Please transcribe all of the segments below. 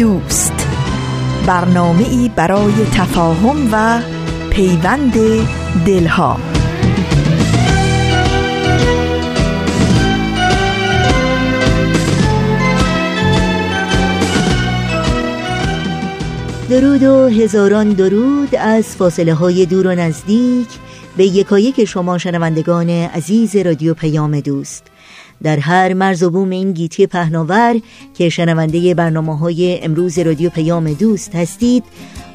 دوست. برنامه ای برای تفاهم و پیوند دلها. درود و هزاران درود از فاصله های دور و نزدیک به یکایک شما شنوندگان عزیز رادیو پیام دوست. در هر مرز و بوم این گیتی پهناور که شنونده برنامه های امروز رادیو پیام دوست هستید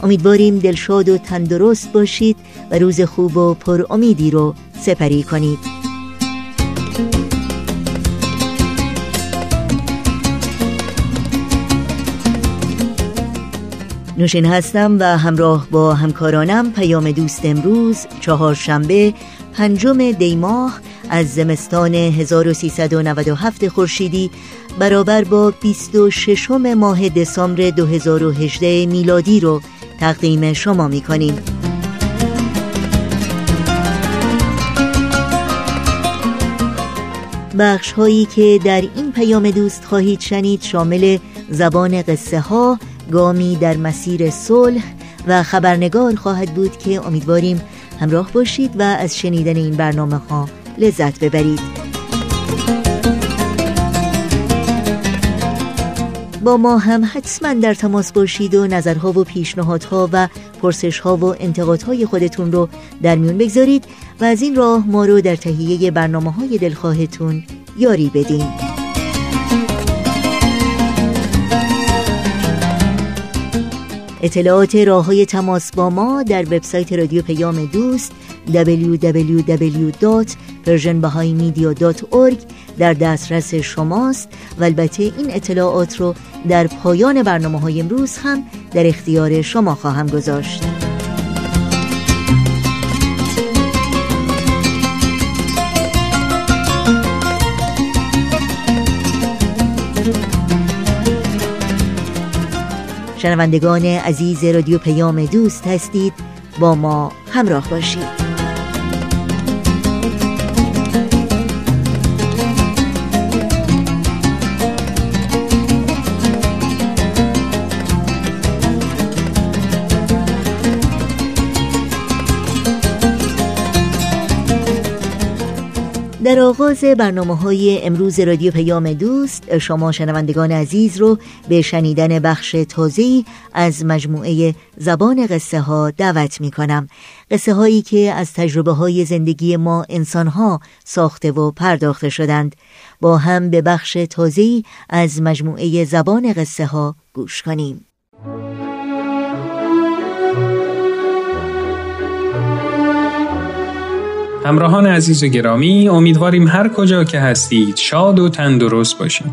امیدواریم دلشاد و تندرست باشید و روز خوب و پر امیدی رو سپری کنید. نوشین هستم و همراه با همکارانم پیام دوست امروز چهارشنبه پنجم دیماه از زمستان 1397 خورشیدی برابر با 26 ماه دسامبر 2018 میلادی رو تقدیم شما می کنیم. بخش هایی که در این پیام دوست خواهید شنید شامل زبان قصه ها، گامی در مسیر صلح و خبرنگار خواهد بود که امیدواریم همراه باشید و از شنیدن این برنامه ها لذت ببرید. با ما هم حتما در تماس باشید و نظرها و پیشنهادها و پرسشها و انتقادهای خودتون رو در میون بگذارید و از این راه ما رو در تهیه برنامه های دلخواهتون یاری بدین. اطلاعات راه های تماس با ما در وبسایت رادیو پیام دوست www.persianbahaimedia.org در دسترس شماست و البته این اطلاعات رو در پایان برنامه های امروز هم در اختیار شما خواهم گذاشت. شنوندگان عزیز رادیو پیام دوست هستید با ما همراه باشید. در آغاز برنامه های امروز رادیو پیام دوست شما شنوندگان عزیز رو به شنیدن بخش تازه‌ای از مجموعه زبان قصه ها دعوت می کنم قصه هایی که از تجربه های زندگی ما انسان ها ساخته و پرداخته شدند. با هم به بخش تازه‌ای از مجموعه زبان قصه ها گوش کنیم. همراهان عزیز و گرامی امیدواریم هر کجا که هستید شاد و تندرست باشید.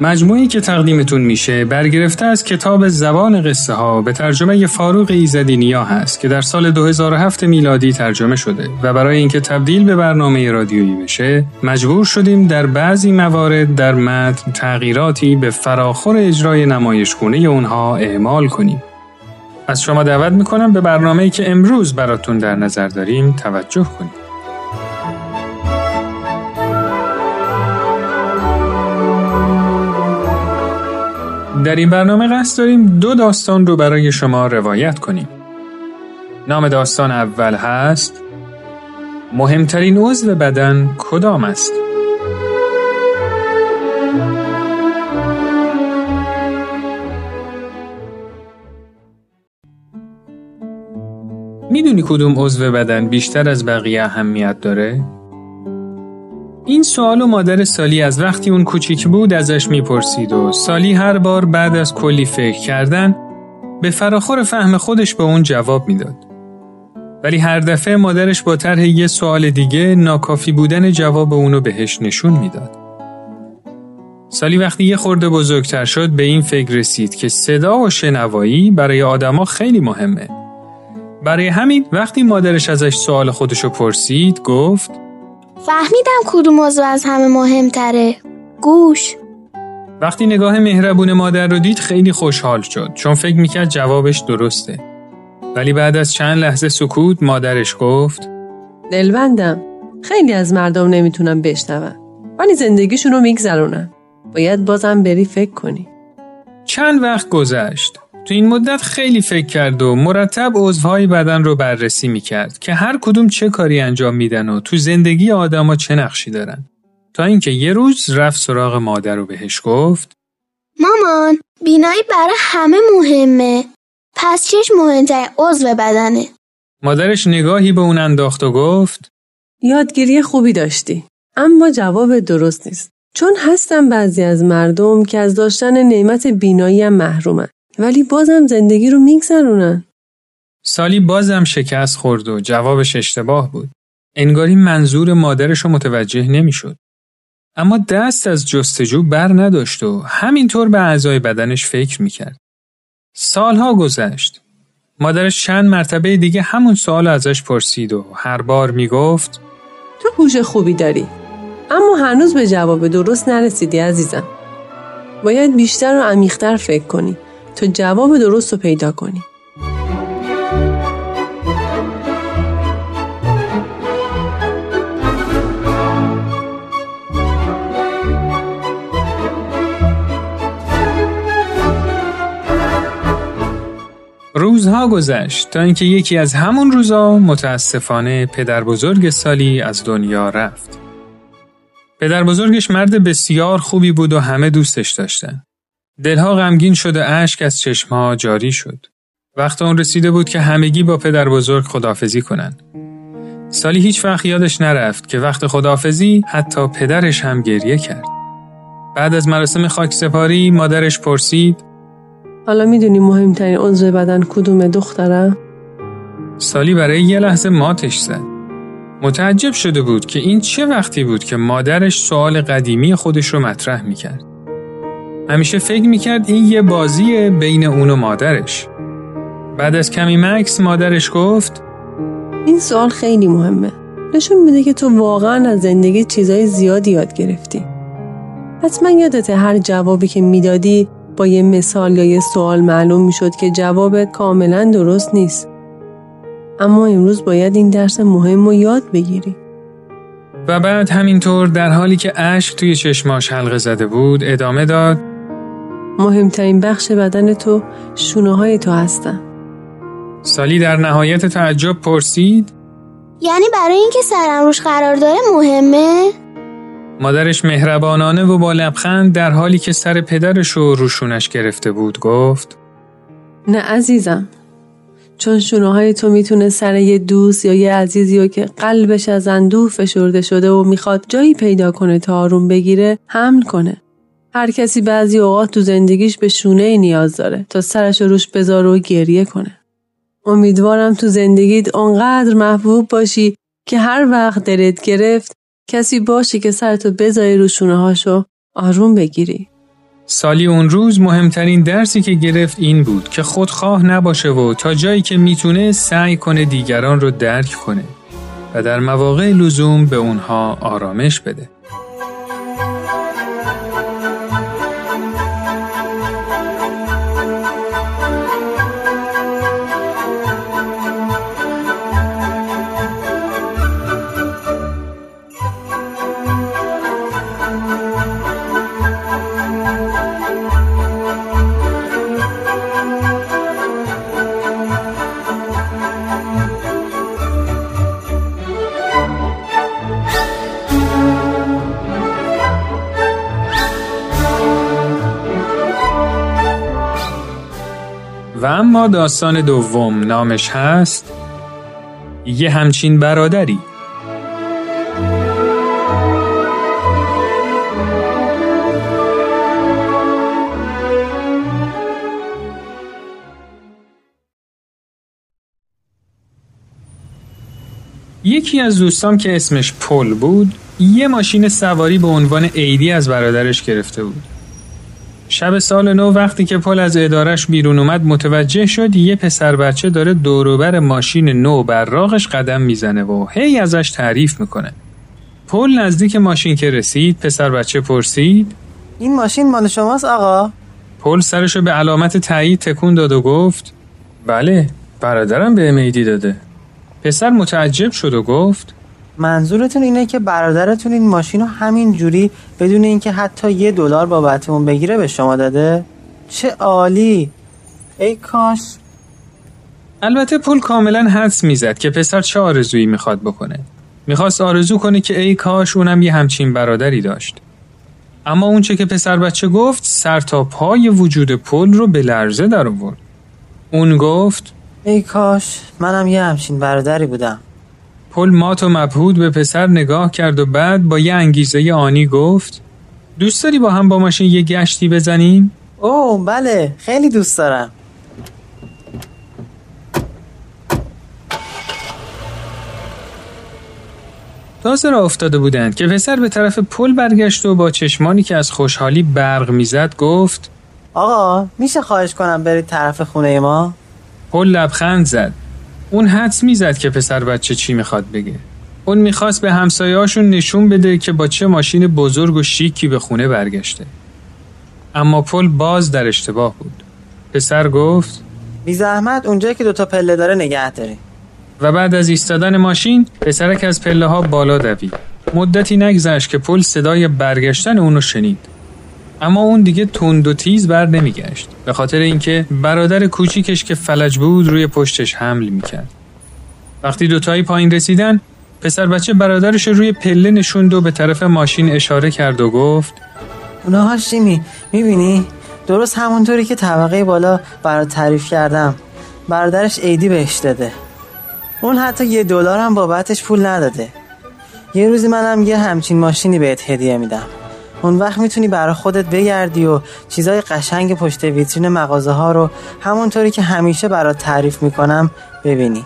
مجموعی که تقدیمتون میشه برگرفته از کتاب زبان قصه ها به ترجمه فاروق ایزدی نیا هست که در سال 2007 میلادی ترجمه شده و برای اینکه تبدیل به برنامه رادیویی بشه مجبور شدیم در بعضی موارد در متن تغییراتی به فراخور اجرای نمایشگونه اونها اعمال کنیم. از شما دعوت می‌کنم به برنامه‌ای که امروز براتون در نظر داریم توجه کنید. در این برنامه قصد داریم دو داستان رو برای شما روایت کنیم. نام داستان اول هست مهمترین عضو بدن کدام است؟ می‌دونی کدوم عضو بدن بیشتر از بقیه اهمیت داره؟ این سوال و مادر سالی از وقتی اون کوچیک بود ازش می‌پرسید و سالی هر بار بعد از کلی فکر کردن به فراخور فهم خودش به اون جواب می‌داد. ولی هر دفعه مادرش با طرح یه سوال دیگه ناکافی بودن جواب اونو بهش نشون می‌داد. سالی وقتی یه خورده بزرگتر شد به این فکر رسید که صدا و شنوایی برای آدما خیلی مهمه. برای همین وقتی مادرش ازش سوال خودشو پرسید گفت فهمیدم کدوم موضوع از همه مهمتره. گوش. وقتی نگاه مهربون مادر رو دید خیلی خوشحال شد چون فکر می‌کرد جوابش درسته. ولی بعد از چند لحظه سکوت مادرش گفت دلبندم. خیلی از مردم نمی‌تونم بشنون. ولی زندگیشون رو میگذرونن. باید بازم بری فکر کنی. چند وقت گذشت. تو این مدت خیلی فکر کرد و مرتب عضوهای بدن رو بررسی می‌کرد که هر کدوم چه کاری انجام میدن و تو زندگی آدما چه نقشی دارن. تا اینکه یه روز رفت سراغ مادر و بهش گفت مامان بینایی برای همه مهمه. پس چش مهمترین عضو بدنه؟ مادرش نگاهی به اون انداخت و گفت یادگیری خوبی داشتی اما جواب درست نیست. چون هستن بعضی از مردم که از داشتن نعمت بینایی هم محرومن. ولی بازم زندگی رو میگذرونن سالی بازم شکست خورد و جوابش اشتباه بود. انگاری منظور مادرش رو متوجه نمی‌شد. اما دست از جستجو بر نداشت و همینطور به اعضای بدنش فکر می‌کرد. سالها گذشت. مادرش چند مرتبه دیگه همون سوال ازش پرسید و هر بار می‌گفت تو هوش خوبی داری اما هنوز به جواب درست نرسیدی عزیزم باید بیشتر و عمیقتر فکر کنی تا جواب درست رو پیدا کنی روزها گذشت تا اینکه یکی از همون روزا متاسفانه پدر بزرگ سالی از دنیا رفت. پدر بزرگش مرد بسیار خوبی بود و همه دوستش داشتن. دلها غمگین شد و اشک از چشمها جاری شد. وقت اون رسیده بود که همگی با پدر بزرگ خدافزی کنن. سالی هیچ وقت یادش نرفت که وقت خدافزی حتی پدرش هم گریه کرد. بعد از مراسم خاک سپاری مادرش پرسید حالا می‌دونی مهمترین عضو بدن کدوم دخترم؟ سالی برای یه لحظه ماتش زد. متعجب شده بود که این چه وقتی بود که مادرش سوال قدیمی خودش رو مطرح می‌کرد. همیشه فکر می‌کرد این یه بازیه بین اون و مادرش. بعد از کمی مکس مادرش گفت این سوال خیلی مهمه. نشون میده که تو واقعا از زندگی چیزای زیادی یاد گرفتی. حتما یادته هر جوابی که می‌دادی با یه مثال یا یه سوال معلوم می‌شد که جوابت کاملا درست نیست. اما امروز باید این درس مهم رو یاد بگیری. و بعد همینطور در حالی که اشک توی چشماش حلقه زده بود ادامه داد مهمترین بخش بدن تو شونه های تو هستن. سالی در نهایت تعجب پرسید یعنی برای اینکه سرم روش قرار داره مهمه؟ مادرش مهربانانه و با لبخند در حالی که سر پدرش رو روشونش گرفته بود گفت نه عزیزم چون شونه های تو می‌تونه سر یه دوست یا یه عزیزی و که قلبش از اندوه فشرده شده و می‌خواد جایی پیدا کنه تا آروم بگیره حمل کنه. هر کسی بعضی اوقات تو زندگیش به شونه نیاز داره تا سرش روش بذاره و گریه کنه. امیدوارم تو زندگیت اونقدر محبوب باشی که هر وقت دلت گرفت کسی باشه که سرتو بذاری رو شونه هاشو آروم بگیری. سالی اون روز مهمترین درسی که گرفت این بود که خودخواه نباشه و تا جایی که می‌تونه سعی کنه دیگران رو درک کنه و در مواقع لزوم به اونها آرامش بده. اما داستان دوم نامش هست یه همچین برادری. یکی از دوستام که اسمش پل بود یه ماشین سواری به عنوان ایدی از برادرش گرفته بود. شب سال نو وقتی که پل از ادارش بیرون اومد متوجه شد یه پسر بچه داره دوروبر ماشین نو براغش قدم می‌زنه و هی ازش تعریف می‌کنه. پل نزدیک ماشین که رسید پسر بچه پرسید این ماشین مال شماست آقا؟ پل سرشو به علامت تایید تکون داد و گفت بله برادرم به امیدی داده. پسر متعجب شد و گفت منظورتون اینه که برادرتون این ماشین رو همین جوری بدون اینکه حتی یه دلار بابت اون بگیره به شما داده؟ چه عالی! ای کاش! البته پل کاملا حدس می‌زد که پسر چه آرزویی می‌خواد بکنه. می‌خواست آرزو کنه که ای کاش اونم یه همچین برادری داشت. اما اونچه که پسر بچه گفت سر تا پای وجود پل رو به لرزه در آورد. اون گفت ای کاش منم یه همچین برادری بودم. پل مات و مبهود به پسر نگاه کرد و بعد با یه انگیزه آنی گفت دوست داری با هم با ماشین یه گشتی بزنیم؟ اوه بله خیلی دوست دارم تازه را افتاده بودند که پسر به طرف پل برگشت و با چشمانی که از خوشحالی برق می‌زد گفت آقا میشه خواهش کنم برید طرف خونه ما؟ پل لبخند زد اون حدس می‌زد که پسر بچه چی می‌خواد بگه. اون می‌خواست به همسایهاشون نشون بده که با چه ماشین بزرگ و شیکی به خونه برگشته. اما پل باز در اشتباه بود. پسر گفت بی زحمت اونجایی که دوتا پله داره نگه داری. و بعد از ایستادن ماشین پسرک از پله ها بالا دوید. مدتی نگذشت که پل صدای برگشتن اونو شنید. اما اون دیگه تند و تیز بر نمیگشت. به خاطر اینکه برادر کوچیکش که فلج بود روی پشتش حمل می‌کرد. وقتی دوتایی پایین رسیدن پسر بچه برادرش روی پله نشوند و به طرف ماشین اشاره کرد و گفت اونا هاشیمی می‌بینی؟ درست همونطوری که طبقه بالا برات تعریف کردم. برادرش عیدی بهش داده. اون حتی یه دلار هم بابتش پول نداده. یه روزی منم یه همچین ماشینی بهت هدیه میدم. اون وقت می‌تونی برا خودت بگردی و چیزای قشنگ پشت ویترین مغازه ها رو همونطوری که همیشه برات تعریف می‌کنم ببینی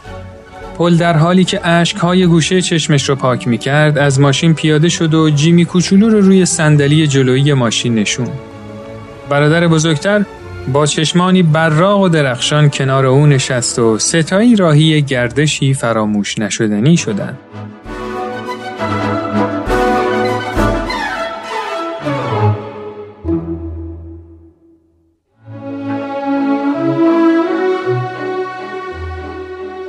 پل در حالی که های گوشه چشمش رو پاک می‌کرد از ماشین پیاده شد و جیمی کوچولو رو روی صندلی جلویی ماشین نشون. برادر بزرگتر با چشمانی براق و درخشان کنار او نشست و ستایی راهی گردشی فراموش نشدنی شدند.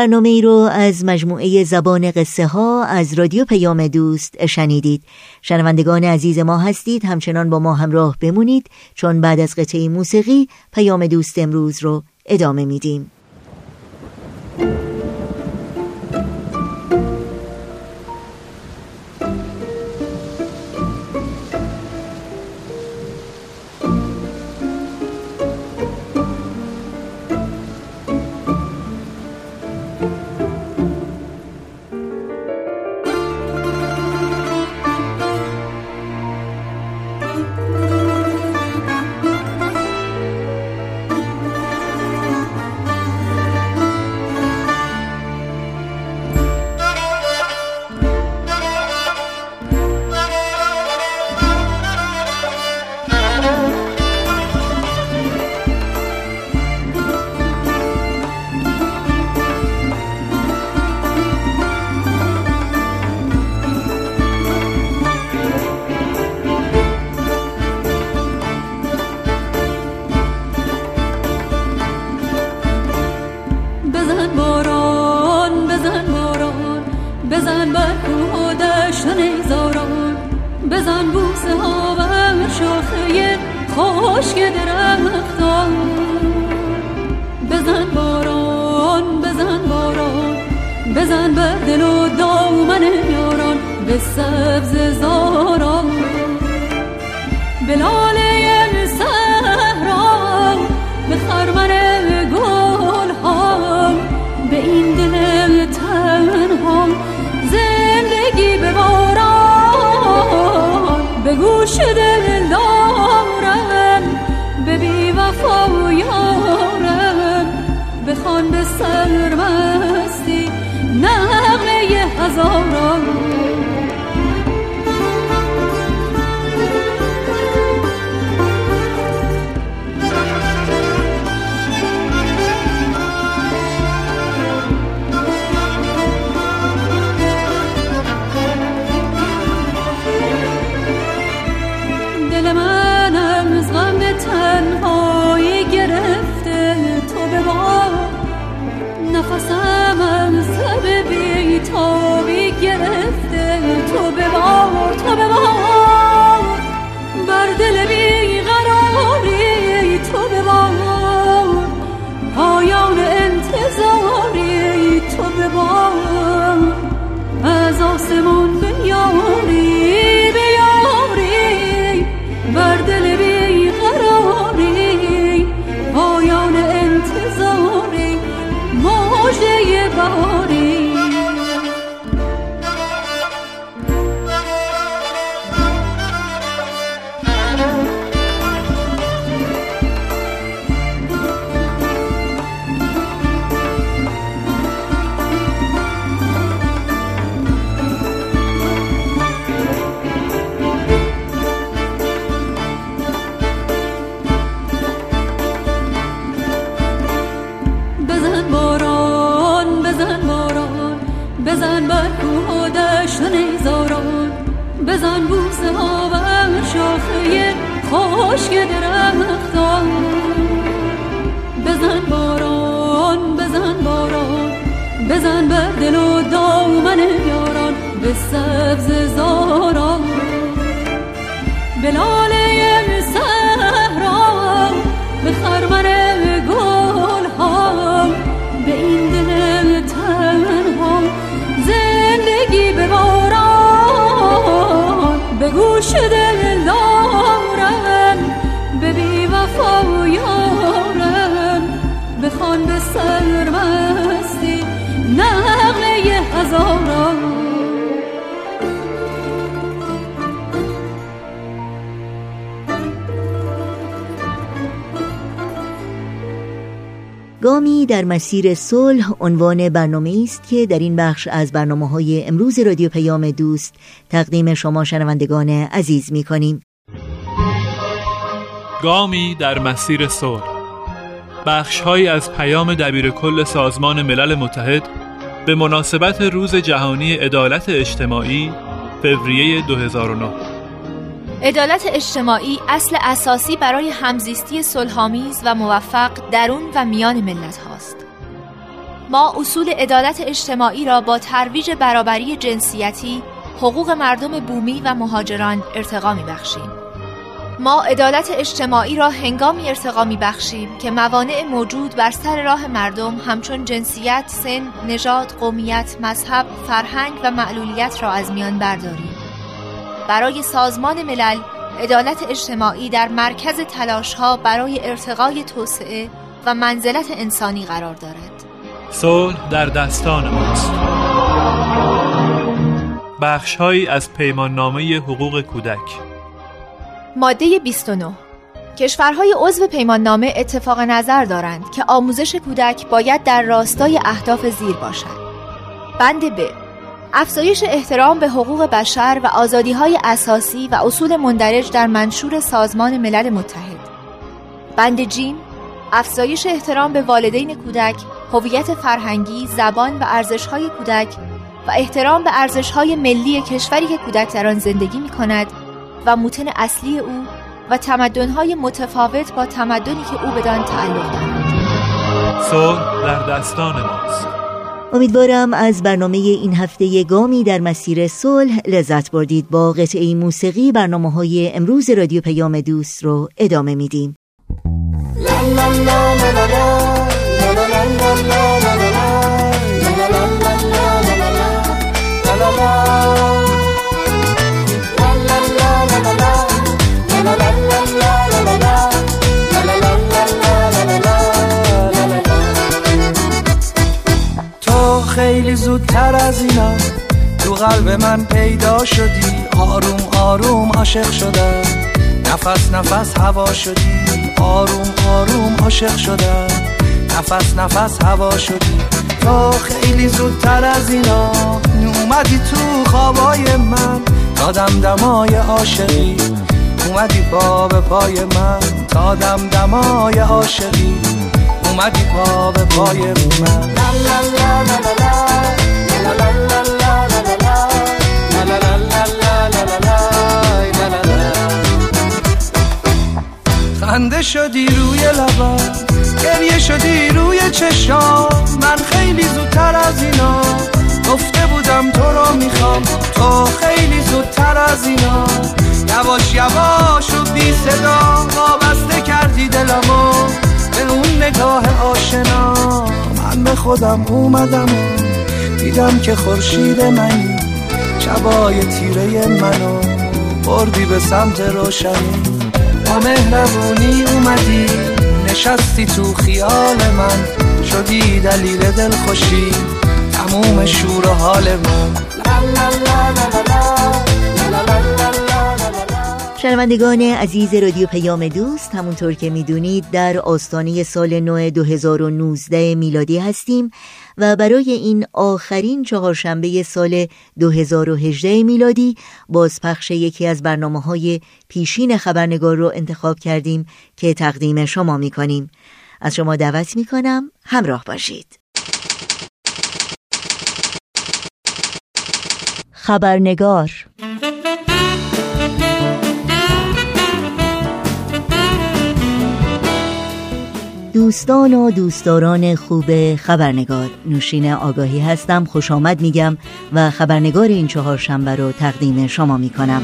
برنامه ای رو از مجموعه زبان قصه ها از رادیو پیام دوست شنیدید. شنوندگان عزیز ما هستید. همچنان با ما همراه بمونید. چون بعد از قطعه موسیقی پیام دوست امروز رو ادامه میدیم. سرمستی نغمه هزاران بزن بوسه ها بر شاخه خشک درختان. بزن باران بزن باران بزن بر دل و دامن یاران به سبز زاران. به گامی در مسیر صلح عنوان برنامه است که در این بخش از برنامه های امروز رادیو پیام دوست تقدیم شما شنوندگان عزیز می کنیم. گامی در مسیر صلح بخشهایی از پیام دبیر کل سازمان ملل متحد به مناسبت روز جهانی عدالت اجتماعی فوریه 2009 عدالت اجتماعی اصل اساسی برای همزیستی صلحآمیز و موفق درون و میان ملت هاست. ما اصول عدالت اجتماعی را با ترویج برابری جنسیتی، حقوق مردم بومی و مهاجران ارتقا می بخشیم. ما عدالت اجتماعی را هنگامی ارتقا می بخشیم که موانع موجود بر سر راه مردم همچون جنسیت، سن، نژاد، قومیت، مذهب، فرهنگ و معلولیت را از میان برداریم. برای سازمان ملل عدالت اجتماعی در مرکز تلاشها برای ارتقای توسعه و منزلت انسانی قرار دارد. صلح در دستان ماست. بخشهایی از پیماننامه حقوق کودک. ماده 29 کشورهای عضو پیماننامه اتفاق نظر دارند که آموزش کودک باید در راستای اهداف زیر باشد. بند ب. افزایش احترام به حقوق بشر و آزادی های اساسی و اصول مندرج در منشور سازمان ملل متحد. بند جیم افزایش احترام به والدین کودک هویت فرهنگی زبان و ارزش های کودک و احترام به ارزش های ملی کشوری که کودک در آن زندگی می کند و موتن اصلی او و تمدن های متفاوت با تمدنی که او بدان تعلق دارد. صلح در دستان ماست. امیدوارم از برنامه این هفته گامی در مسیر صلح لذت بردید با قطعه موسیقی برنامه های امروز رادیو پیام دوست رو ادامه میدیم زودتر از اینا. تو قلب من پیدا شدی. آروم آروم عاشق شدم. نفس نفس هوا شدی. آروم آروم عاشق شدم. نفس نفس هوا شدی. تو خیلی زودتر از اینا. اومدی تو خوابای من. تا دمدمای عاشقی. اومدی با به پای من. تا دمدمای عاشقی. اومدی پا به پای من. خنده شدی روی لبم گریه شدی روی چشام. من خیلی زودتر از اینا گفته بودم تو رو می‌خوام. تو خیلی زودتر از اینا. یواش یواش و بی صدا وابسته کردی دلمو به اون نگاه آشنا. من به خودم اومدم دیدم که خورشید منی شبای تیره منو بردی به سمت روشنی. با مهربونی اومدی نشستی تو خیال من. شدی دلیل دلخوشی تموم شور و حال من. شنوندگان عزیز رادیو پیام دوست همونطور که می‌دونید در آستانه سال نو 2019 میلادی هستیم و برای این آخرین چهارشنبه سال 2018 میلادی بازپخش یکی از برنامه های پیشین خبرنگار رو انتخاب کردیم که تقدیم شما می‌کنیم. از شما دعوت می‌کنم همراه باشید. خبرنگار دوستان و دوستداران خوب خبرنگار. نوشین آگاهی هستم خوش آمد میگم و خبرنگار این چهار شنبه رو تقدیم شما می‌کنم.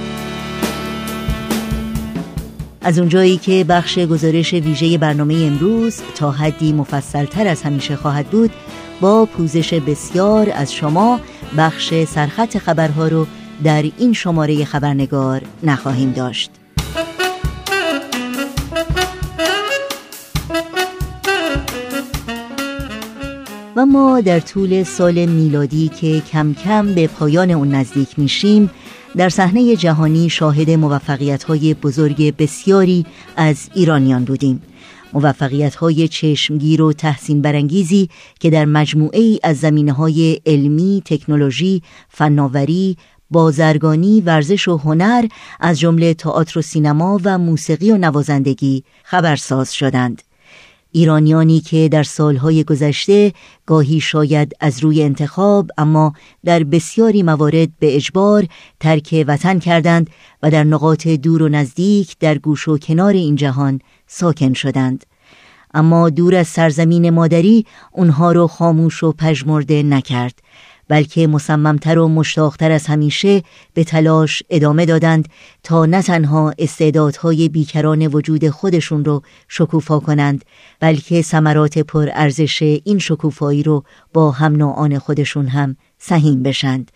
از اونجایی که بخش گزارش ویژه برنامه امروز تا حدی مفصلتر از همیشه خواهد بود با پوزش بسیار از شما بخش سرخط خبرها رو در این شماره خبرنگار نخواهیم داشت. و ما در طول سال میلادی که کم کم به پایان اون نزدیک میشیم در صحنه جهانی شاهد موفقیت های بزرگ بسیاری از ایرانیان بودیم موفقیت های چشمگیر و تحسین برانگیزی که در مجموعه ای از زمینه های علمی، تکنولوژی، فناوری، بازرگانی، ورزش و هنر از جمله تئاتر و سینما و موسیقی و نوازندگی خبرساز شدند. ایرانیانی که در سالهای گذشته گاهی شاید از روی انتخاب اما در بسیاری موارد به اجبار ترک وطن کردند و در نقاط دور و نزدیک در گوش و کنار این جهان ساکن شدند. اما دور از سرزمین مادری اونها رو خاموش و پژمرده نکرد. بلکه مصممتر و مشتاقتر از همیشه به تلاش ادامه دادند تا نه تنها استعدادهای بیکران وجود خودشون رو شکوفا کنند بلکه ثمرات پرارزش این شکوفایی رو با هم نوعان خودشون هم سهیم بشند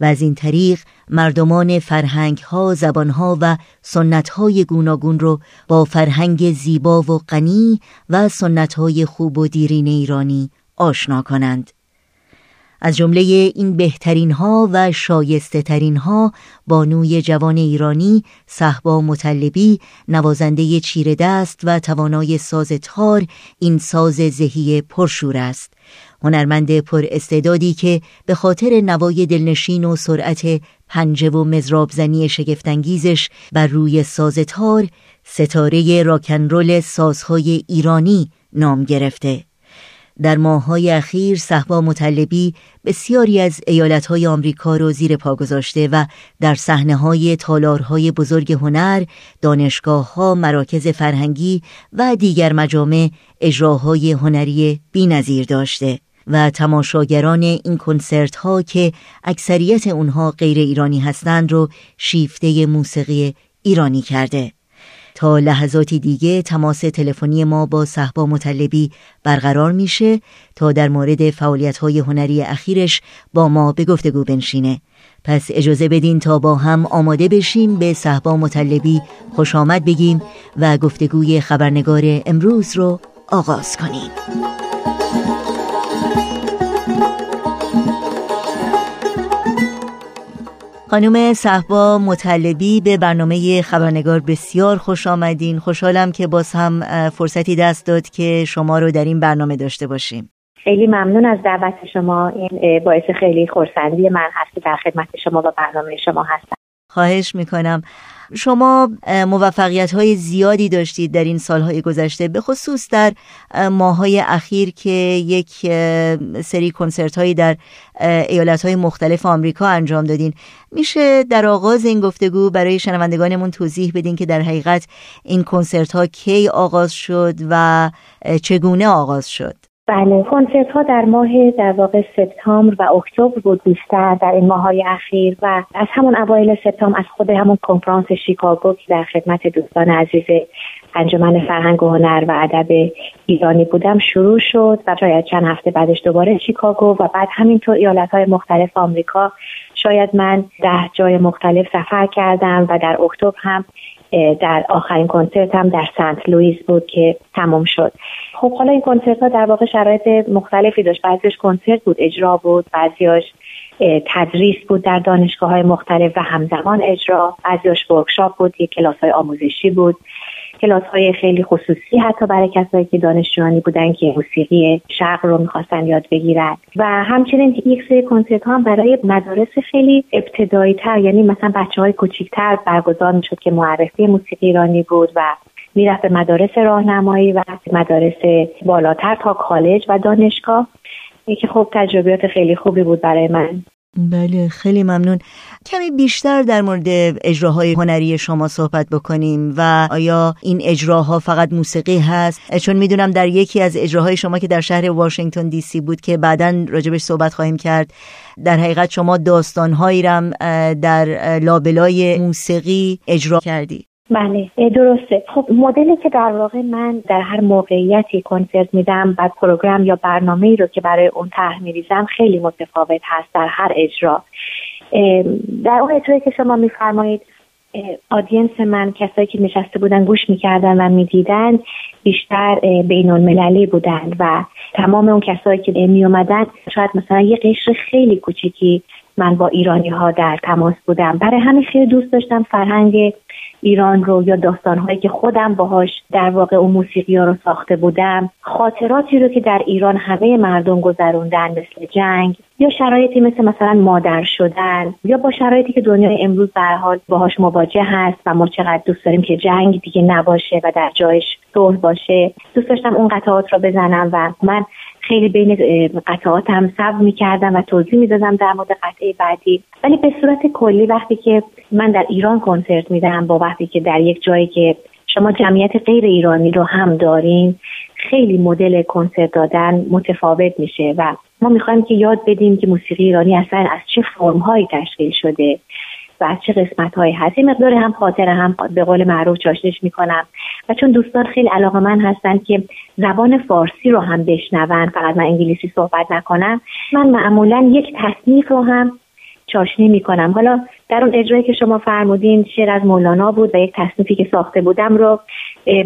و از این طریق مردمان فرهنگ ها، زبان ها و سنت های گوناگون رو با فرهنگ زیبا و غنی و سنت های خوب و دیرین ایرانی آشنا کنند. از جمله این بهترین ها و شایسته ترین ها بانوی جوان ایرانی صحبا مطلبی نوازنده چیره دست و توانای ساز تار این ساز زهی پرشور است. هنرمند پر استعدادی که به خاطر نوای دلنشین و سرعت پنجه و مزرابزنی شگفتانگیزش بر روی ساز تار ستاره راکنرول سازهای ایرانی نام گرفته. در ماههای اخیر صحبا مطلبی بسیاری از ایالتهای آمریکا را زیر پا گذاشته و در صحنه های تالارهای بزرگ هنر، دانشگاه ها، مراکز فرهنگی و دیگر مجامع اجراهای هنری بینظیر داشته و تماشاگران این کنسرت ها که اکثریت اونها غیر ایرانی هستند رو شیفته موسیقی ایرانی کرده. تا لحظاتی دیگه تماس تلفنی ما با صحبا مطلبی برقرار میشه تا در مورد فعالیت های هنری اخیرش با ما به گفتگو بنشینه. پس اجازه بدین تا با هم آماده بشیم به صحبا مطلبی خوش آمد بگیم و گفتگوی خبرنگار امروز رو آغاز کنیم. خانم صحبا مطلبی به برنامه خبرنگار بسیار خوش آمدین. خوشحالم که باز هم فرصتی دست داد که شما رو در این برنامه داشته باشیم. خیلی ممنون از دعوت شما. این باعث خیلی خورسندی من هست که در خدمت شما و برنامه شما هستم. خواهش می‌کنم. شما موفقیت های زیادی داشتید در این سالهای گذشته به خصوص در ماهای اخیر که یک سری کنسرت هایی در ایالت های مختلف آمریکا انجام دادین. میشه در آغاز این گفتگو برای شنوندگانمون توضیح بدین که در حقیقت این کنسرت ها کی آغاز شد و چگونه آغاز شد؟ بله کنسرت ها در ماه در واقع سپتامبر و اکتبر بود بیشتر در این ماه های اخیر و از همون اوایل سپتامبر از خود همون کنفرانس شیکاگو که در خدمت دوستان عزیز انجمن فرهنگ و هنر و ادب ایرانی بودم شروع شد و شاید چند هفته بعدش دوباره شیکاگو و بعد همینطور ایالت های مختلف آمریکا. شاید من ده جای مختلف سفر کردم و در اکتبر هم در آخرین کنسرت هم در سنت لوئیس بود که تمام شد. خب حالا این کنسرت ها در واقع شرایط مختلفی داشت. بعضیش کنسرت بود اجرا بود بعضیاش تدریس بود در دانشگاه های مختلف و همزمان اجرا. بعضیاش ورکشاپ بود یک کلاس های آموزشی بود. کلاس های خیلی خصوصی حتی برای کسایی که دانشجویانی بودن که موسیقی شرق رو می‌خواستن یاد بگیرن. و همچنین یک سری کنسرت ها هم برای مدارس خیلی ابتدایی تر یعنی مثلا بچه های کوچیکتر برگزار می‌شد که معرفی موسیقی ایرانی بود و می‌رفت به مدارس راهنمایی و مدارس بالاتر تا کالج و دانشگاه. که خب تجربیات خیلی خوبی بود برای من. بله خیلی ممنون. کمی بیشتر در مورد اجراهای هنری شما صحبت بکنیم و آیا این اجراها فقط موسیقی هست؟ چون می‌دونم در یکی از اجراهای شما که در شهر واشنگتن دی سی بود که بعدا راجبش صحبت خواهیم کرد در حقیقت شما داستانهایی رم در لابلای موسیقی اجرا کردی. بله درسته. خب مدلی که در واقع من در هر موقعیتی کنسرت میدم بعد پروگرام یا برنامه ای رو که برای اون طرح میریزم خیلی متفاوت هست در هر اجرا. در اون اجرایی که شما میفرمایید آدینس من کسایی که نشسته بودن گوش می‌کردن و می‌دیدن بیشتر بین المللی بودن و تمام اون کسایی که می اومدن شاید مثلا یه قشر خیلی کوچیکی من با ایرانی ها در تماس بودم. برای همین خیلی دوست داشتم فرهنگ ایران رو یا داستانهایی که خودم باهاش در واقع اون موسیقی ها رو ساخته بودم خاطراتی رو که در ایران همه مردم گذروندن مثل جنگ یا شرایطی مثل مثلا مادر شدن یا با شرایطی که دنیای امروز به حال باهاش مواجه هست و ما چقدر دوست داریم که جنگ دیگه نباشه و در جایش صلح باشه. دوست داشتم اون قطعات رو بزنم و من خیلی بین قطعات هم صبر می‌کردم و توضیح می‌دادم در مورد قطعه بعدی. ولی به صورت کلی وقتی که من در ایران کنسرت میدم با وقتی که در یک جایی که شما جمعیت غیر ایرانی رو هم دارین خیلی مدل کنسرت دادن متفاوت میشه و ما می‌خوایم که یاد بدیم که موسیقی ایرانی اصلا از چه فرم هایی تشکیل شده. و چه قسمت هایی هست. این مقدار هم خاطر هم به قول معروف چاشنش می‌کنم. و چون دوستان خیلی علاقه من هستن که زبان فارسی رو هم بشنون فقط من انگلیسی صحبت نکنم من معمولا یک تصنیف رو هم چاشنی می‌کنم. حالا در اون اجرایی که شما فرمودین شعر از مولانا بود و یک تصنیفی که ساخته بودم رو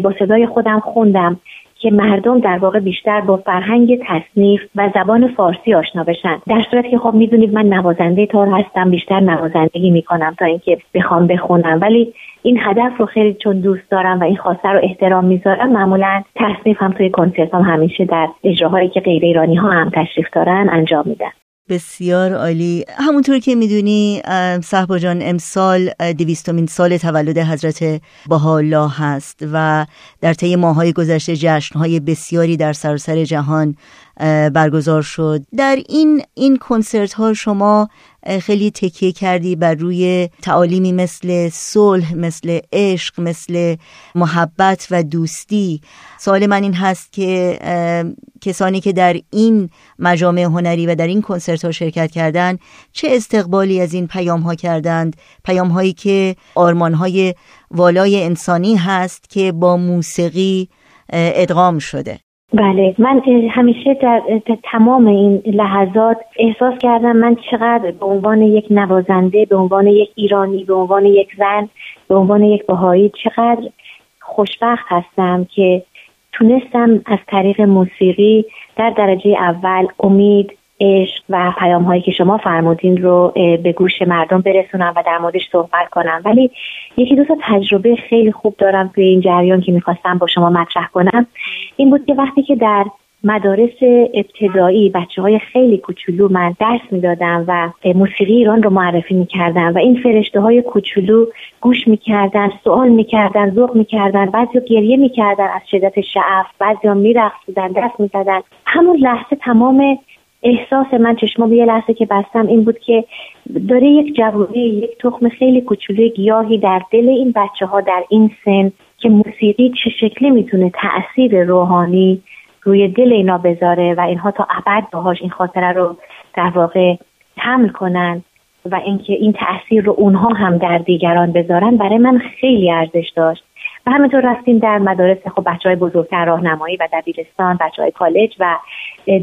با صدای خودم خوندم. که مردم در واقع بیشتر با فرهنگ تصنیف و زبان فارسی آشنا بشن. در صورتی که خب می‌دونید من نوازنده تار هستم بیشتر نوازندگی می‌کنم تا اینکه بخوام بخونم. ولی این هدف رو خیلی چون دوست دارم و این خواسته رو احترام می‌ذارم معمولا تصنیف هم توی کنسرت هم همیشه در اجراهایی که غیر ایرانی ها هم تشریف دارن انجام میدن بسیار عالی. همونطور که می‌دونی صحبا جان امسال دویستمین سال تولد حضرت بهاءالله هست و در طی ماهای گذشته جشنهای بسیاری در سراسر جهان برگزار شد. در این این کنسرت ها شما خیلی تکیه کردی بر روی تعالیمی مثل صلح مثل عشق مثل محبت و دوستی. سوال من این هست که کسانی که در این مجامع هنری و در این کنسرت ها شرکت کردند چه استقبالی از این پیام ها کردند؟ پیام هایی که آرمان های والای انسانی هست که با موسیقی ادغام شده. بله من همیشه در تمام این لحظات احساس کردم من چقدر به عنوان یک نوازنده به عنوان یک ایرانی به عنوان یک زن به عنوان یک بهایی چقدر خوشبخت هستم که تونستم از طریق موسیقی در درجه اول امید عشق و پیام هایی که شما فرمودین رو به گوش مردم برسونم و در موردش صحبت کنم. ولی یکی دو تا تجربه خیلی خوب دارم توی این جریان که می‌خواستم با شما مطرح کنم. این بود که وقتی که در مدارس ابتدایی بچه های خیلی کوچولو من درس می‌دادم و موسیقی ایران رو معرفی می‌کردم و این فرشته های کوچولو گوش می‌کردن سوال می‌کردن ذوق می‌کردن بعضی گریه می‌کردن از شدت شعف بعضی ها میرقصیدن دست می‌زدن. همون لحظه تمام احساس من چشما یه لحظه که بستم این بود که داره یک جوانی یک تخم خیلی کوچولوی گیاهی در دل این بچه ها در این سن که موسیقی چه شکلی می‌تونه تاثیر روحانی روی دل اینا بذاره و اینها تا ابد باهاش این خاطره رو در واقع حمل کنن و اینکه این تاثیر رو اونها هم در دیگران بذارن برای من خیلی ارزش داشت. و همینطور رفتیم در مدارس خب بچه های بزرگتر راهنمایی و دبیرستان بچه های کالج و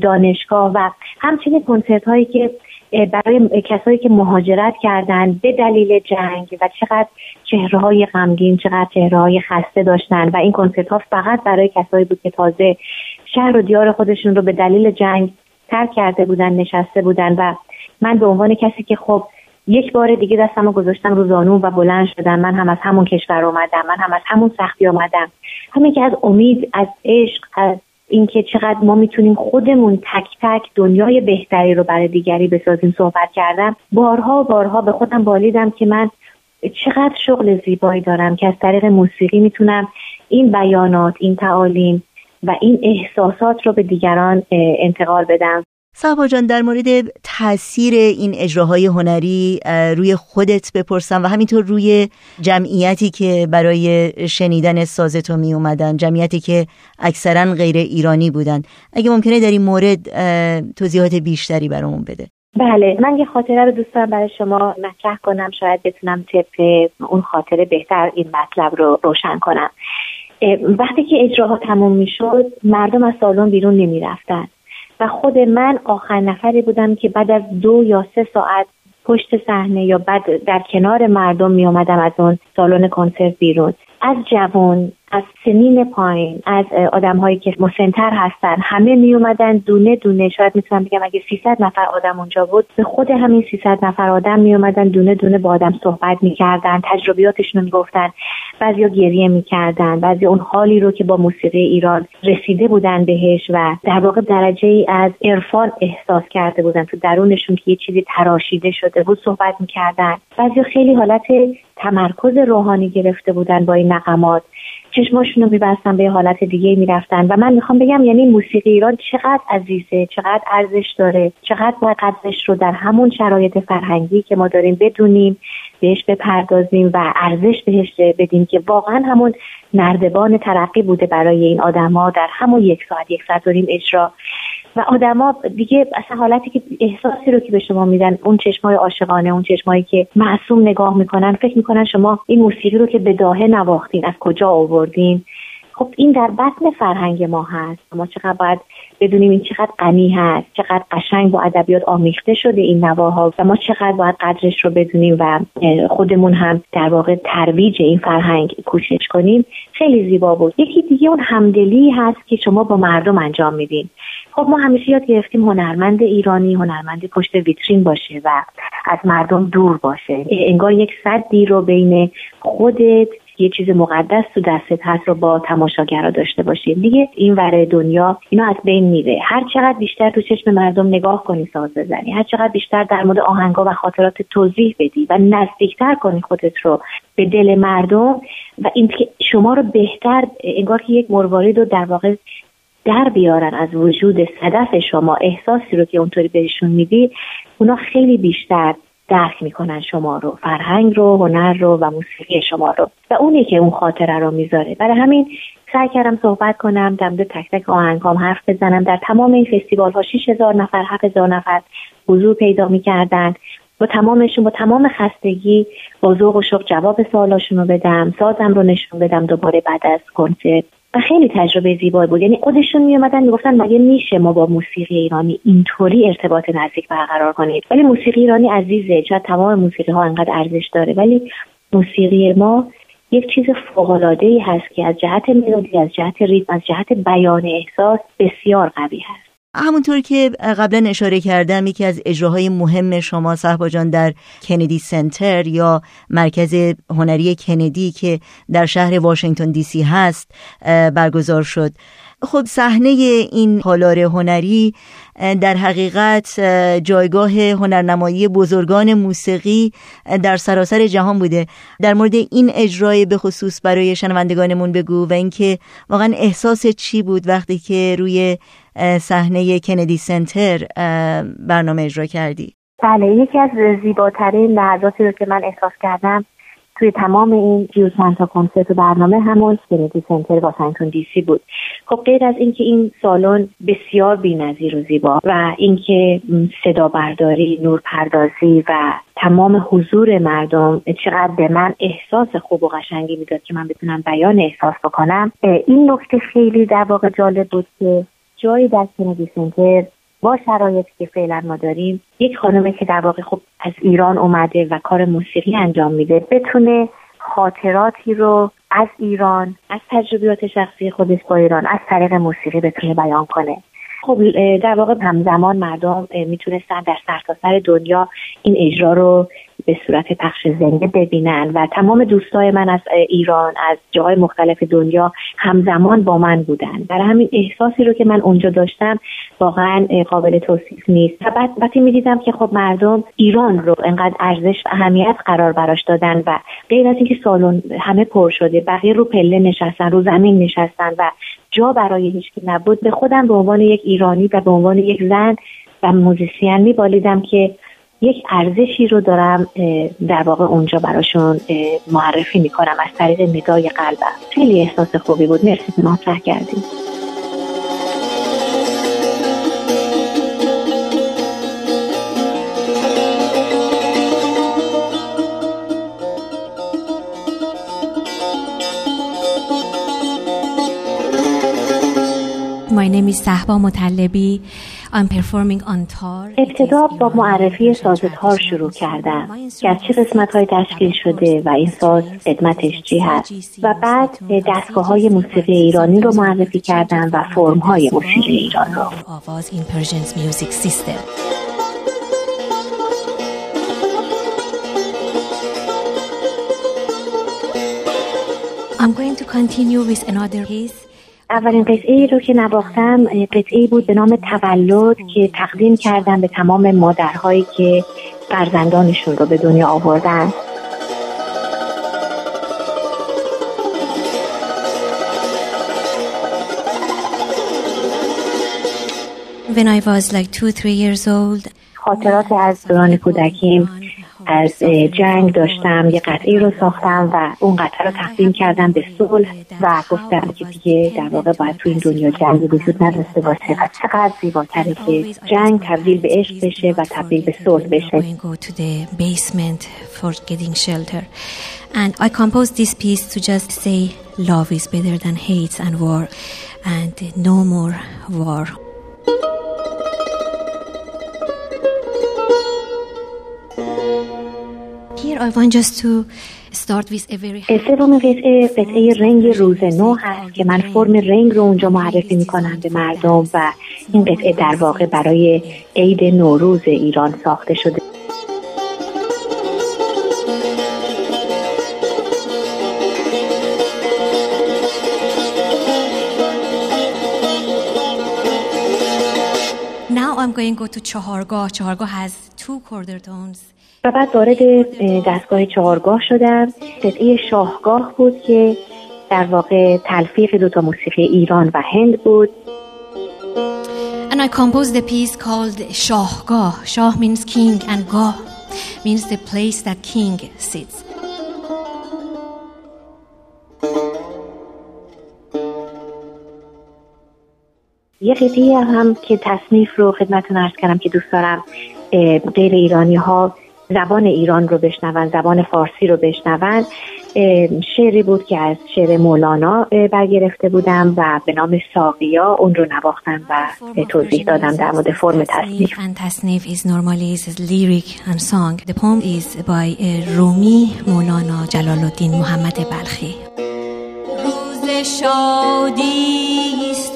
دانشگاه و همچنین کنسرت هایی که برای کسایی که مهاجرت کردن به دلیل جنگ و چقدر چهره های غمگین چقدر چهره های خسته داشتن و این کنسرت ها فقط برای کسایی بود که تازه شهر و دیار خودشون رو به دلیل جنگ ترک کرده بودن نشسته بودن و من به عنوان کسی که خب یک بار دیگه دستم رو گذاشتم رو زانو و بلند شدم. من هم از همون کشور اومدم من هم از همون سختی آمدم همین که از امید از عشق از اینکه چقدر ما می‌تونیم خودمون تک تک دنیای بهتری رو برای دیگری بسازیم صحبت کردم. بارها بارها به خودم بالیدم که من چقدر شغل زیبایی دارم که از طریق موسیقی می‌تونم این بیانات این تعالیم و این احساسات رو به دیگران انتقال بدم. صحبا جان در مورد تاثیر این اجراهای هنری روی خودت بپرسم و همینطور روی جمعیتی که برای شنیدن سازتو می اومدن جمعیتی که اکثرا غیر ایرانی بودن. اگه ممکنه در این مورد توضیحات بیشتری برامون بده. بله من یه خاطره رو دوست دارم برای شما مطرح کنم. شاید بتونم طبق اون خاطره بهتر این مطلب رو روشن کنم. وقتی که اجراها تموم می‌شد مردم از سالن بیرون نمی رفتن و خود من آخر نفری بودم که بعد از دو یا سه ساعت پشت صحنه یا بعد در کنار مردم می آمدم از اون سالن کنسرت بیرون. از جوان از سنین پایین از آدم هایی که مسنتر هستن همه می اومدن دونه دونه. شاید می‌تونم بگم اگه 300 نفر آدم اونجا بود به خود همین 300 نفر آدم می اومدن دونه دونه با آدم صحبت می‌کردن تجربیاتشون رو می‌گفتن بعضیا گریه می‌کردن بعضی اون حالی رو که با موسیقی ایران رسیده بودن بهش و در واقع درجه ای از عرفان احساس کرده بودن تو درونشون که یه چیزی تراشیده شده بود صحبت می‌کردن. بعضی خیلی حالت تمرکز روحانی گرفته بودن با این نقمات. چشماشون رو میبستن به حالت دیگه می‌رفتن. و من می‌خوام بگم یعنی موسیقی ایران چقدر عزیزه چقدر ارزش داره چقدر باید قدرش رو در همون شرایط فرهنگی که ما داریم بدونیم بهش بپردازیم و ارزش بهش بدیم که واقعا همون نردبان ترقی بوده برای این آدما در همون یک ساعت یک ساعت و اجرا و آدما دیگه اصلا حالتی که احساسی رو که به شما میدن اون چشمای عاشقانه اون چشمایی که معصوم نگاه می‌کنن فکر می‌کنن شما این موسیقی رو که به داهه نواختین از کجا آوردین؟ خب این در بطن فرهنگ ما هست. ما چقدر باید بدونیم این چقدر غنی هست چقدر قشنگ با ادبیات آمیخته شده این نواها و ما چقدر باید قدرش رو بدونیم و خودمون هم در واقع ترویج این فرهنگ کوشش کنیم. خیلی زیبا بود. یکی دیگه اون همدلی هست که شما با مردم انجام میدین. خب ما همیشه یاد گرفتیم هنرمند ایرانی هنرمند پشت ویترین باشه و از مردم دور باشه. انگار یک صدی رو بین خودت یه چیز مقدس تو دستت هست رو با تماشاگرا داشته باشیم دیگه این ور دنیا اینا از بین میره. هر چقدر بیشتر تو چشم مردم نگاه کنی ساز بزنی هر چقدر بیشتر در مورد آهنگا و خاطرات توضیح بدی و نزدیکتر کنی خودت رو به دل مردم و این که شما رو بهتر انگار که یک مروارید رو در واقع در بیارن از وجود صدف شما احساسی رو که اونطوری بهشون میدی اونا خیلی بیشتر درک می‌کنن شما رو فرهنگ رو هنر رو و موسیقی شما رو. و اونی که اون خاطره رو می‌ذاره. برای همین سعی کردم صحبت کنم در مورد تک تک آهنگام حرف بزنم. در تمام این فستیوال ها 6000 نفر 7000 نفر حضور پیدا می‌کردن. با تمامشون با تمام خستگی با ذوق و شوق جواب سوالاشون رو بدم سازم رو نشون بدم دوباره بعد از کنسرت. و خیلی تجربه زیبایی بود. یعنی خودشون می اومدن می‌گفتن مگه میشه ما با موسیقی ایرانی اینطوری ارتباط نزدیک برقرار کنید ولی موسیقی ایرانی عزیزه. چرا تمام موسیقی ها انقدر ارزش داره ولی موسیقی ما یک چیز فوقالعاده ای هست که از جهت ملودی از جهت ریتم از جهت بیان احساس بسیار قوی هست. همونطور که قبلا اشاره کردم یکی از اجراهای مهم شما صحبا جان در کندی سنتر یا مرکز هنری کندی که در شهر واشنگتن دی سی هست برگزار شد. خب صحنه این تالار هنری در حقیقت جایگاه هنرنمایی بزرگان موسیقی در سراسر جهان بوده. در مورد این اجرای به خصوص برای شنوندگانمون بگو و اینکه واقعا احساس چی بود وقتی که روی صحنه کندی سنتر برنامه اجرا کردی؟ بله یکی از زیباترین لحظاتی رو که من احساس کردم توی تمام این سی تا کنسرت و برنامه همون کندی سنتر واشنگتن دی سی بود. خب غیر از اینکه این سالن بسیار بی‌نظیر و زیبا و اینکه صدا برداری نور پردازی و تمام حضور مردم چقدر به من احساس خوب و قشنگی می‌داد که من بتونم بیان احساس بکنم این نکته خیلی در واقع جالب بود که جایی در کندی سنتر با شرایطی که فعلا ما داریم یک خانمه که در واقع خب از ایران اومده و کار موسیقی انجام میده بتونه خاطراتی رو از ایران از تجربیات شخصی خودش با ایران از طریق موسیقی بتونه بیان کنه. خب در واقع همزمان مردم می‌تونستن در سرتاسر دنیا این اجرا رو به صورت پخش زنده ببینن و تمام دوستای من از ایران از جاهای مختلف دنیا همزمان با من بودن. برای همین احساسی رو که من اونجا داشتم واقعا قابل توصیف نیست. و بعد وقتی می‌دیدم که خب مردم ایران رو انقدر ارزش و اهمیت قرار براش دادن و غیر از اینکه سالن همه پر شده بقیه رو پله نشستن رو زمین نشستن و جا برای هیچکی نبود به خودم به عنوان یک ایرانی و به عنوان یک زن و موزیسین میبالیدم که یک ارزشی رو دارم در واقع اونجا براشون معرفی می‌کنم از طریق نگاه قلبم. خیلی احساس خوبی بود. مرسی که مطرح کردیم. My name is Sahba Mutalebi. I'm performing on tar. ابتدا با معرفی ساز تار شروع کردم که از چه قسمت های تشکیل شده و این ساز قدمتش چی هست و بعد دستگاه های موسیقی ایرانی رو معرفی کردم و فرم های موسیقی ایران رو. I'm going to continue with another piece. اولین قطعه ای رو که نواختم قطعه ای بود به نام تولد که تقدیم کردم به تمام مادرهایی که فرزندانشون رو به دنیا آوردن. When I was like two, three years old, خاطرات از دوران کودکیم. از جنگ داشتم یه قطعی رو ساختم و اون قطعه رو تقدیم کردم به صلح و گفتم که دیگه در واقع باید تو این دنیا جنگ وجود نداشته باشه و چقدر زیباتره که جنگ تبدیل به عشق بشه و تبدیل به صلح بشه And I composed this piece to just say love is better than hate and war and no more war. سوم قطعه قطعه رنگ روز نو هست که من فرم رنگ رو اونجا معرفی می‌کنم به مردم و این قطعه در واقع برای عید نوروز ایران ساخته شده Now I'm going to go to Chahargah. Chahargah has two quarter tones. و بعد وارد دستگاه چهارگاه شدم قطعه شاهگاه بود که در واقع تلفیق دوتا موسیقی ایران و هند بود And I composed a piece called Shahgah. Shah means king and Gah means the place that king sits. یه قطعه هم که تصنیف رو خدمتتون ارز کردم که دوست دارم غیر ایرانی ها زبان ایران رو بشنون زبان فارسی رو بشنون. شعری بود که از شعر مولانا برگرفته بودم و به نام ساقیا اون رو نواختم و توضیح دادم در مورد فرم تصنیف. And تصنیف is normally is lyric and song. The poem is by رومی مولانا جلال الدین محمد بلخی. روز شادیست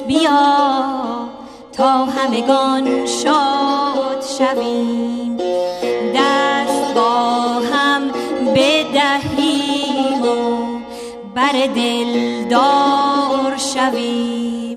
بیا تا همگان شاد شویم. بر دلدار شویم.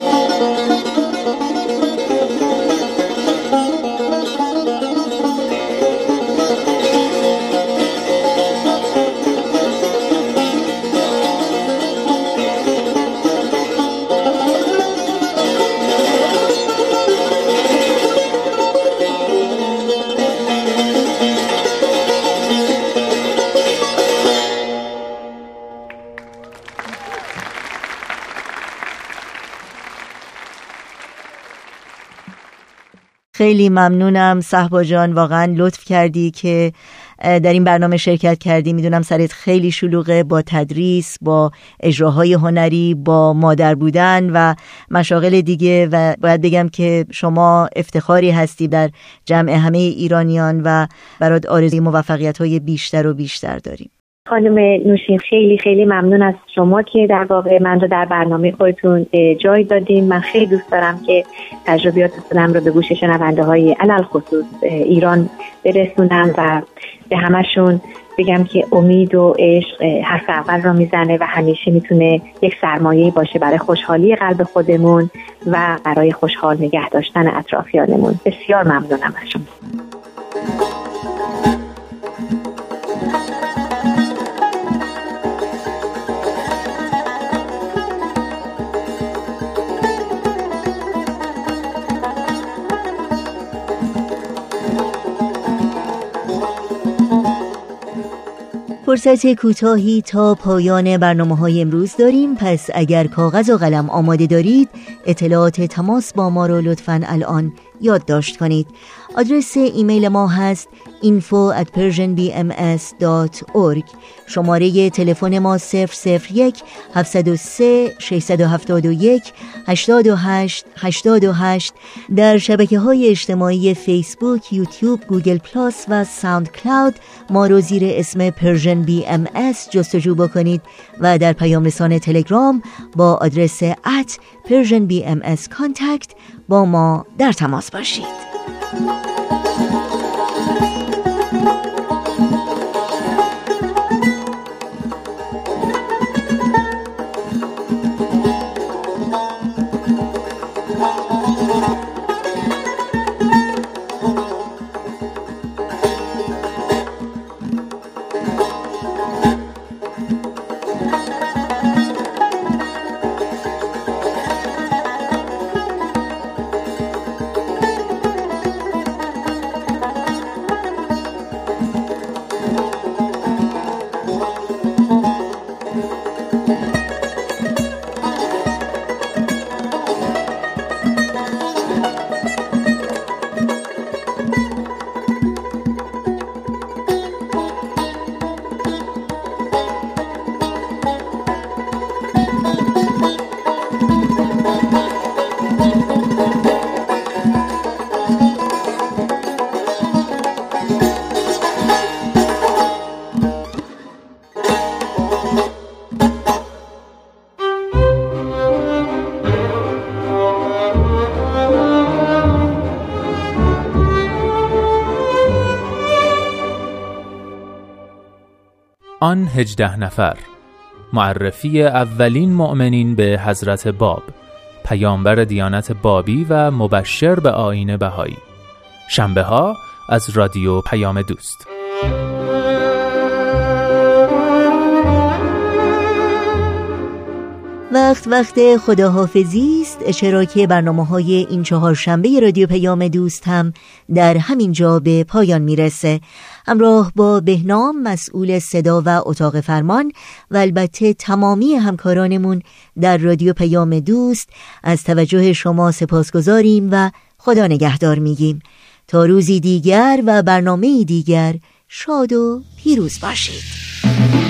خیلی ممنونم. صحبا جان واقعا لطف کردی که در این برنامه شرکت کردی. می‌دونم سرت خیلی شلوغه با تدریس با اجراهای هنری با مادر بودن و مشاغل دیگه و باید بگم که شما افتخاری هستی در جمع همه ایرانیان و برات آرزوی موفقیت های بیشتر و بیشتر داریم. خانم نوشین خیلی خیلی ممنون از شما که در واقع من رو در برنامه خودتون جای دادین. من خیلی دوست دارم که تجربیات خودم رو به گوش شنونده های علل خصوص ایران برسونم و به همشون بگم که امید و عشق حرف اول را می‌زنه و همیشه می‌تونه یک سرمایه باشه برای خوشحالی قلب خودمون و برای خوشحال نگه داشتن اطرافیانمون. بسیار ممنونم از شما. فرصت کوتاهی تا پایان برنامه های امروز داریم. پس اگر کاغذ و قلم آماده دارید اطلاعات تماس با ما رو لطفا الان یادداشت کنید. آدرس ایمیل ما هست info at persianbms.org شماره تلفن ما 001 703 671 828 828 در شبکه های اجتماعی فیسبوک، یوتیوب، Google Plus و SoundCloud ما رو زیر اسم BMS جستجو بکنید و در پیام رسان تلگرام با آدرس at PersianBMS با ما در تماس باشید. آن هجده نفر. معرفی اولین مؤمنین به حضرت باب پیامبر دیانت بابی و مبشر به آین بهایی. شنبه ها از رادیو پیام دوست. وقت وقت خداحافظی است چرا برنامه های این چهار شنبه رادیو پیام دوست هم در همین جا به پایان می‌رسه. همراه با بهنام مسئول صدا و اتاق فرمان و البته تمامی همکارانمون در رادیو پیام دوست از توجه شما سپاس گذاریم و خدا نگهدار میگیم. تا روزی دیگر و برنامه دیگر شاد و پیروز باشید.